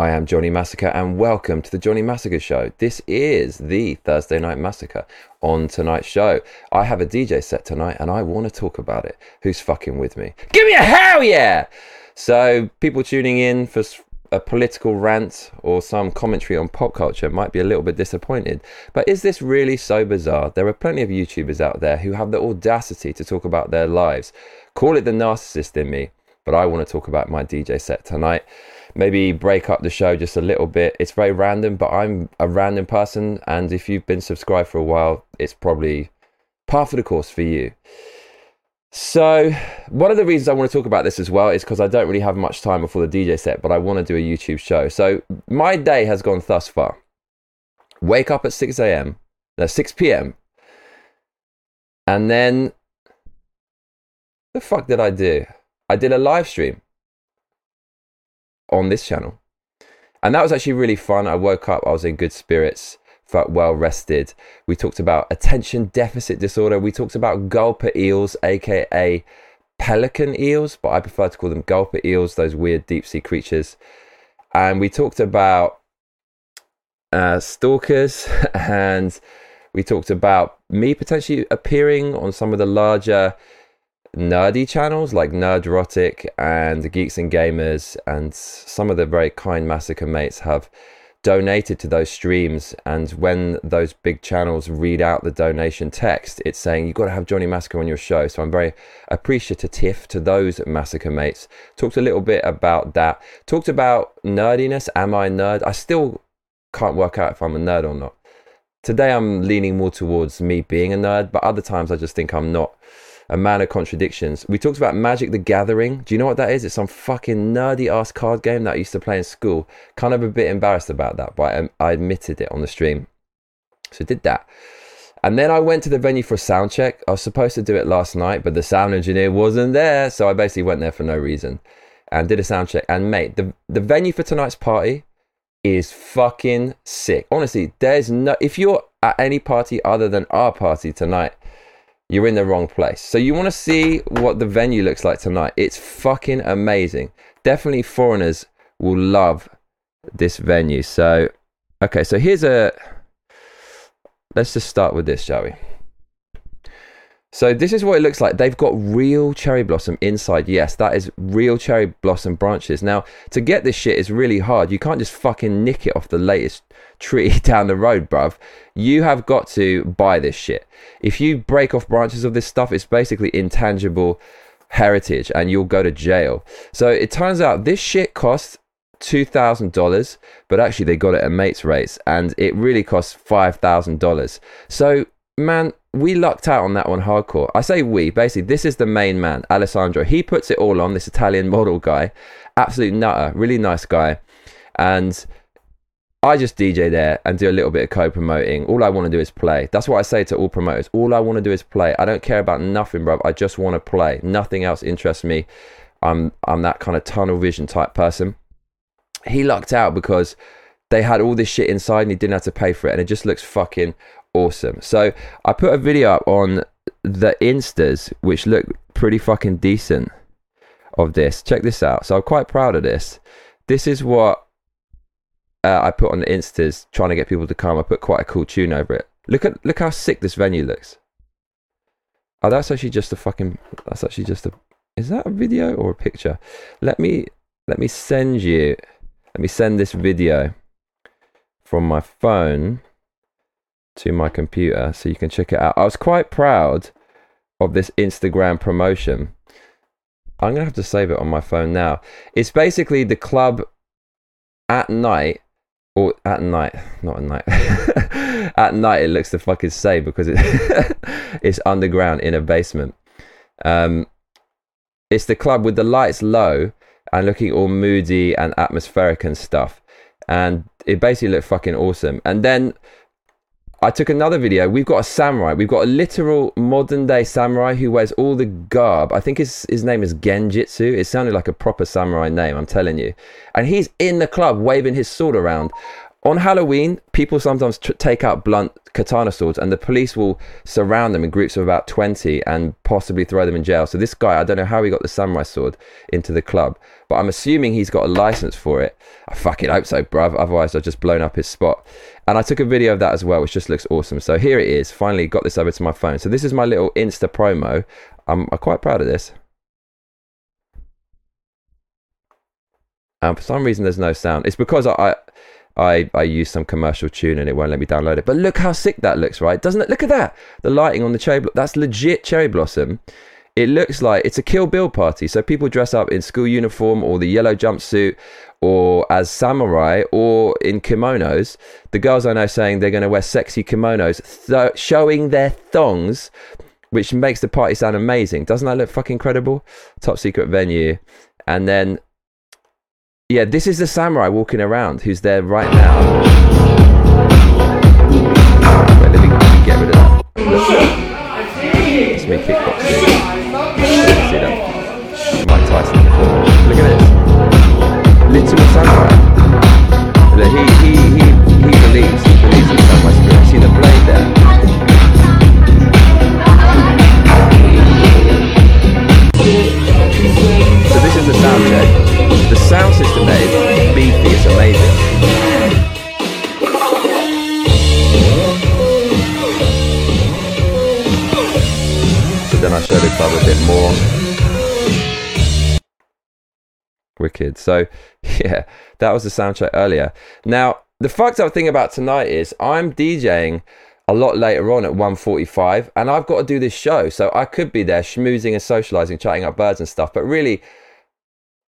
I am Johnny Massacre, and welcome to the Johnny Massacre Show. This is the Thursday Night Massacre. On tonight's show, I have a DJ set tonight, and I want to talk about it. Who's fucking with me? Give me a hell yeah! So, people tuning in for a political rant or some commentary on pop culture might be a little bit disappointed. But is this really so bizarre? There are plenty of YouTubers out there who have the audacity to talk about their lives. Call it the narcissist in me, but I want to talk about my DJ set tonight maybe break up the show just a little bit. It's very random, but I'm a random person, and if you've been subscribed for a while, it's probably par for the course for you. So, one of the reasons I want to talk about this as well is because I don't really have much time before the DJ set, but I want to do a YouTube show. So, my day has gone thus far. Wake up at 6 a.m., no, 6 p.m., and then the fuck did I do? I did a live stream on this channel. And that was actually really fun. I woke up, I was in good spirits, felt well rested. We talked about attention deficit disorder. We talked about gulper eels, aka pelican eels, but I prefer to call them gulper eels, those weird deep sea creatures. And we talked about uh, stalkers and we talked about me potentially appearing on some of the larger nerdy channels like Nerdrotic and Geeks and Gamers, and some of the very kind Massacre mates have donated to those streams. And when those big channels read out the donation text, it's saying you've got to have Johnny Massacre on your show. So I'm very appreciative to those Massacre mates. Talked a little bit about that. Talked about nerdiness. Am I a nerd? I still can't work out if I'm a nerd or not. Today I'm leaning more towards me being a nerd, but other times I just think I'm not a man of contradictions. We talked about Magic the Gathering. Do you know what that is? It's some fucking nerdy ass card game that I used to play in school. Kind of a bit embarrassed about that, but I, um, I admitted it on the stream. So did that. And then I went to the venue for a sound check. I was supposed to do it last night, but the sound engineer wasn't there. So I basically went there for no reason and did a sound check. And mate, the, the venue for tonight's party is fucking sick. Honestly, there's no, if you're at any party other than our party tonight, you're in the wrong place. So you want to see what the venue looks like tonight. It's fucking amazing. Definitely foreigners will love this venue. So okay, so here's a let's just start with this, shall we? So this is what it looks like. They've got real cherry blossom inside. Yes, that is real cherry blossom branches. Now, to get this shit is really hard. You can't just fucking nick it off the latest tree down the road, bruv. You have got to buy this shit. If you break off branches of this stuff, it's basically intangible heritage and you'll go to jail. So it turns out this shit costs $2,000, but actually they got it at mates rates and it really costs $5,000. So, man, we lucked out on that one hardcore. I say we, basically, this is the main man, Alessandro. He puts it all on, this Italian model guy. Absolute nutter, really nice guy. And I just DJ there and do a little bit of co promoting. All I want to do is play. That's what I say to all promoters. All I want to do is play. I don't care about nothing, bro. I just want to play. Nothing else interests me. I'm I'm that kind of tunnel vision type person. He lucked out because they had all this shit inside and he didn't have to pay for it and it just looks fucking awesome. So I put a video up on the Instas, which look pretty fucking decent of this. Check this out. So I'm quite proud of this. This is what uh, I put on the Instas trying to get people to come. I put quite a cool tune over it. Look at look how sick this venue looks. Oh, that's actually just a fucking. That's actually just a. Is that a video or a picture? Let me let me send you. Let me send this video from my phone to my computer so you can check it out. I was quite proud of this Instagram promotion. I'm going to have to save it on my phone now. It's basically the club at night, or at night, not at night. at night, it looks the fucking same because it it's underground in a basement. Um, it's the club with the lights low and looking all moody and atmospheric and stuff. And it basically looked fucking awesome. And then I took another video. We've got a samurai. We've got a literal modern day samurai who wears all the garb. I think his, his name is Genjitsu. It sounded like a proper samurai name, I'm telling you. And he's in the club waving his sword around. On Halloween, people sometimes take out blunt katana swords, and the police will surround them in groups of about 20 and possibly throw them in jail. So, this guy, I don't know how he got the samurai sword into the club, but I'm assuming he's got a license for it. I fucking hope so, bruv. Otherwise, I've just blown up his spot. And I took a video of that as well, which just looks awesome. So, here it is. Finally, got this over to my phone. So, this is my little Insta promo. I'm, I'm quite proud of this. And for some reason, there's no sound. It's because I, I I, I use some commercial tune and it won't let me download it. But look how sick that looks, right? Doesn't it? Look at that. The lighting on the cherry, blossom. that's legit cherry blossom. It looks like it's a Kill Bill party. So people dress up in school uniform or the yellow jumpsuit or as samurai or in kimonos. The girls I know saying they're going to wear sexy kimonos, th- showing their thongs, which makes the party sound amazing. Doesn't that look fucking incredible? Top secret venue. And then yeah, this is the samurai walking around who's there right now. Wait, let me get rid of that. It's me kickboxing. See that? Mike Tyson before. Look at this. Little samurai. Look, he, he, bit more. Wicked. So yeah, that was the soundtrack earlier. Now, the fucked up thing about tonight is I'm DJing a lot later on at 1.45 and I've got to do this show. So I could be there schmoozing and socializing, chatting up birds and stuff. But really,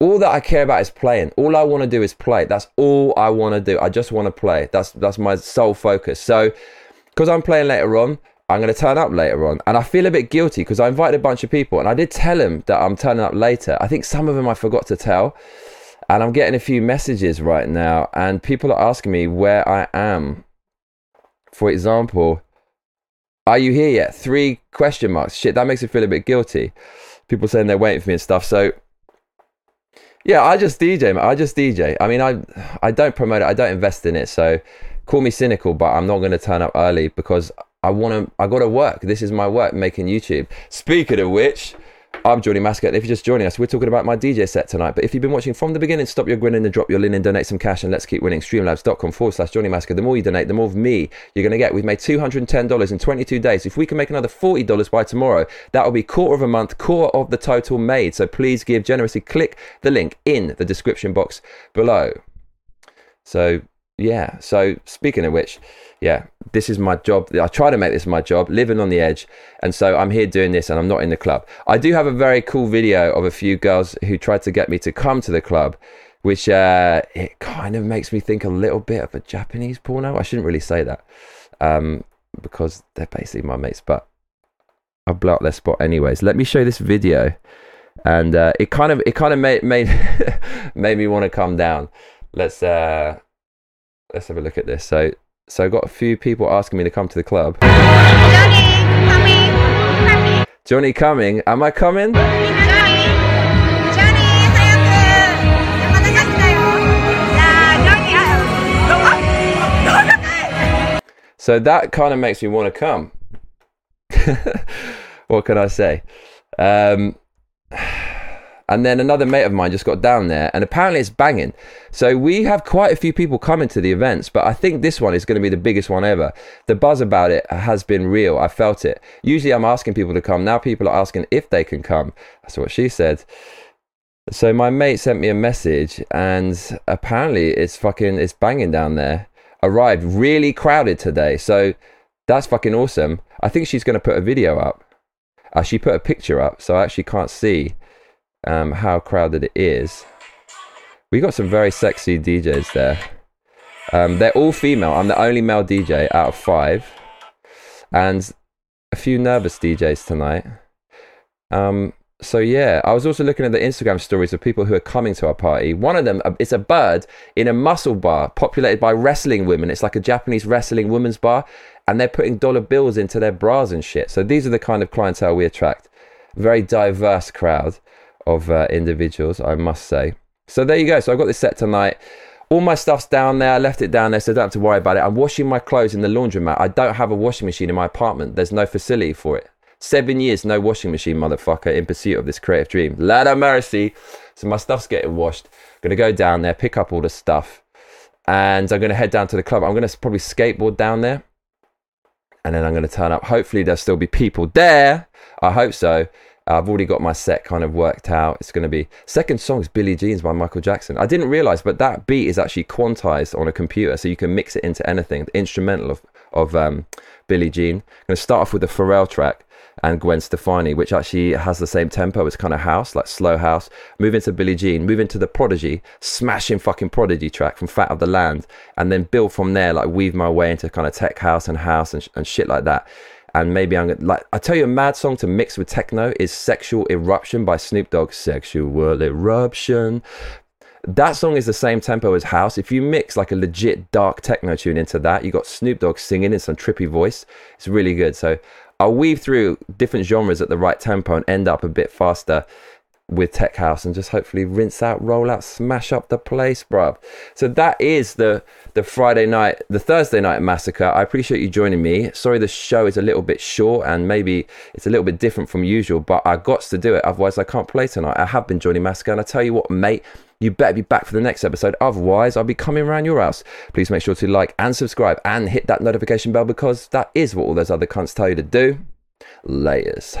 all that I care about is playing. All I want to do is play. That's all I want to do. I just want to play. That's that's my sole focus. So because I'm playing later on, I'm going to turn up later on. And I feel a bit guilty because I invited a bunch of people and I did tell them that I'm turning up later. I think some of them I forgot to tell. And I'm getting a few messages right now and people are asking me where I am. For example, are you here yet? Three question marks. Shit, that makes me feel a bit guilty. People saying they're waiting for me and stuff. So yeah, I just DJ, man. I just DJ. I mean, I I don't promote it. I don't invest in it. So call me cynical, but I'm not going to turn up early because I want to. I got to work. This is my work, making YouTube. Speaking of which, I'm Johnny Massacre. If you're just joining us, we're talking about my DJ set tonight. But if you've been watching from the beginning, stop your grinning and drop your linen, donate some cash, and let's keep winning. Streamlabs.com forward slash Johnny Massacre. The more you donate, the more of me you're going to get. We've made $210 in 22 days. If we can make another $40 by tomorrow, that will be quarter of a month, quarter of the total made. So please give generously. Click the link in the description box below. So yeah. So speaking of which, yeah, this is my job. I try to make this my job, living on the edge. And so I'm here doing this and I'm not in the club. I do have a very cool video of a few girls who tried to get me to come to the club, which uh, it kind of makes me think a little bit of a Japanese porno. I shouldn't really say that um, because they're basically my mates, but I'll blow up their spot anyways. Let me show this video. And uh, it kind of it kind of made made made me want to come down. Let's uh, Let's have a look at this. So, so I got a few people asking me to come to the club. Johnny coming. coming. Johnny coming. Am I coming? So that kind of makes me want to come. what can I say? Um, and then another mate of mine just got down there, and apparently it's banging. So we have quite a few people coming to the events, but I think this one is going to be the biggest one ever. The buzz about it has been real. I felt it. Usually I'm asking people to come. Now people are asking if they can come. That's what she said. So my mate sent me a message, and apparently it's fucking it's banging down there. Arrived really crowded today, so that's fucking awesome. I think she's going to put a video up. Uh, she put a picture up, so I actually can't see um, how crowded it is. We got some very sexy DJs there. Um, they're all female. I'm the only male DJ out of five, and a few nervous DJs tonight. Um, so yeah, I was also looking at the Instagram stories of people who are coming to our party. One of them, uh, it's a bird in a muscle bar populated by wrestling women. It's like a Japanese wrestling women's bar, and they're putting dollar bills into their bras and shit. So these are the kind of clientele we attract. Very diverse crowd of uh, individuals, I must say. So there you go. So I've got this set tonight all my stuff's down there. I left it down there, so don't have to worry about it. I'm washing my clothes in the laundromat. I don't have a washing machine in my apartment. There's no facility for it. Seven years, no washing machine, motherfucker, in pursuit of this creative dream. Lord of mercy. So my stuff's getting washed. I'm gonna go down there, pick up all the stuff, and I'm gonna head down to the club. I'm gonna probably skateboard down there, and then I'm gonna turn up. Hopefully, there'll still be people there. I hope so. I've already got my set kind of worked out. It's going to be second song is Billie Jeans by Michael Jackson. I didn't realize, but that beat is actually quantized on a computer, so you can mix it into anything. The instrumental of of um, Billie Jean. I'm going to start off with the Pharrell track and Gwen Stefani, which actually has the same tempo as kind of house, like slow house. Move into Billie Jean, move into the Prodigy, smashing fucking Prodigy track from Fat of the Land, and then build from there, like weave my way into kind of tech house and house and, and shit like that and maybe I'm gonna like I tell you a mad song to mix with techno is Sexual Eruption by Snoop Dogg. Sexual Eruption. That song is the same tempo as house. If you mix like a legit dark techno tune into that, you got Snoop Dogg singing in some trippy voice. It's really good. So I'll weave through different genres at the right tempo and end up a bit faster with tech house and just hopefully rinse out, roll out, smash up the place, bruv. So that is the the Friday night, the Thursday night massacre. I appreciate you joining me. Sorry the show is a little bit short and maybe it's a little bit different from usual, but I got to do it. Otherwise, I can't play tonight. I have been Johnny Massacre, and I tell you what, mate. You better be back for the next episode. Otherwise, I'll be coming around your house. Please make sure to like and subscribe and hit that notification bell because that is what all those other cunts tell you to do. Layers.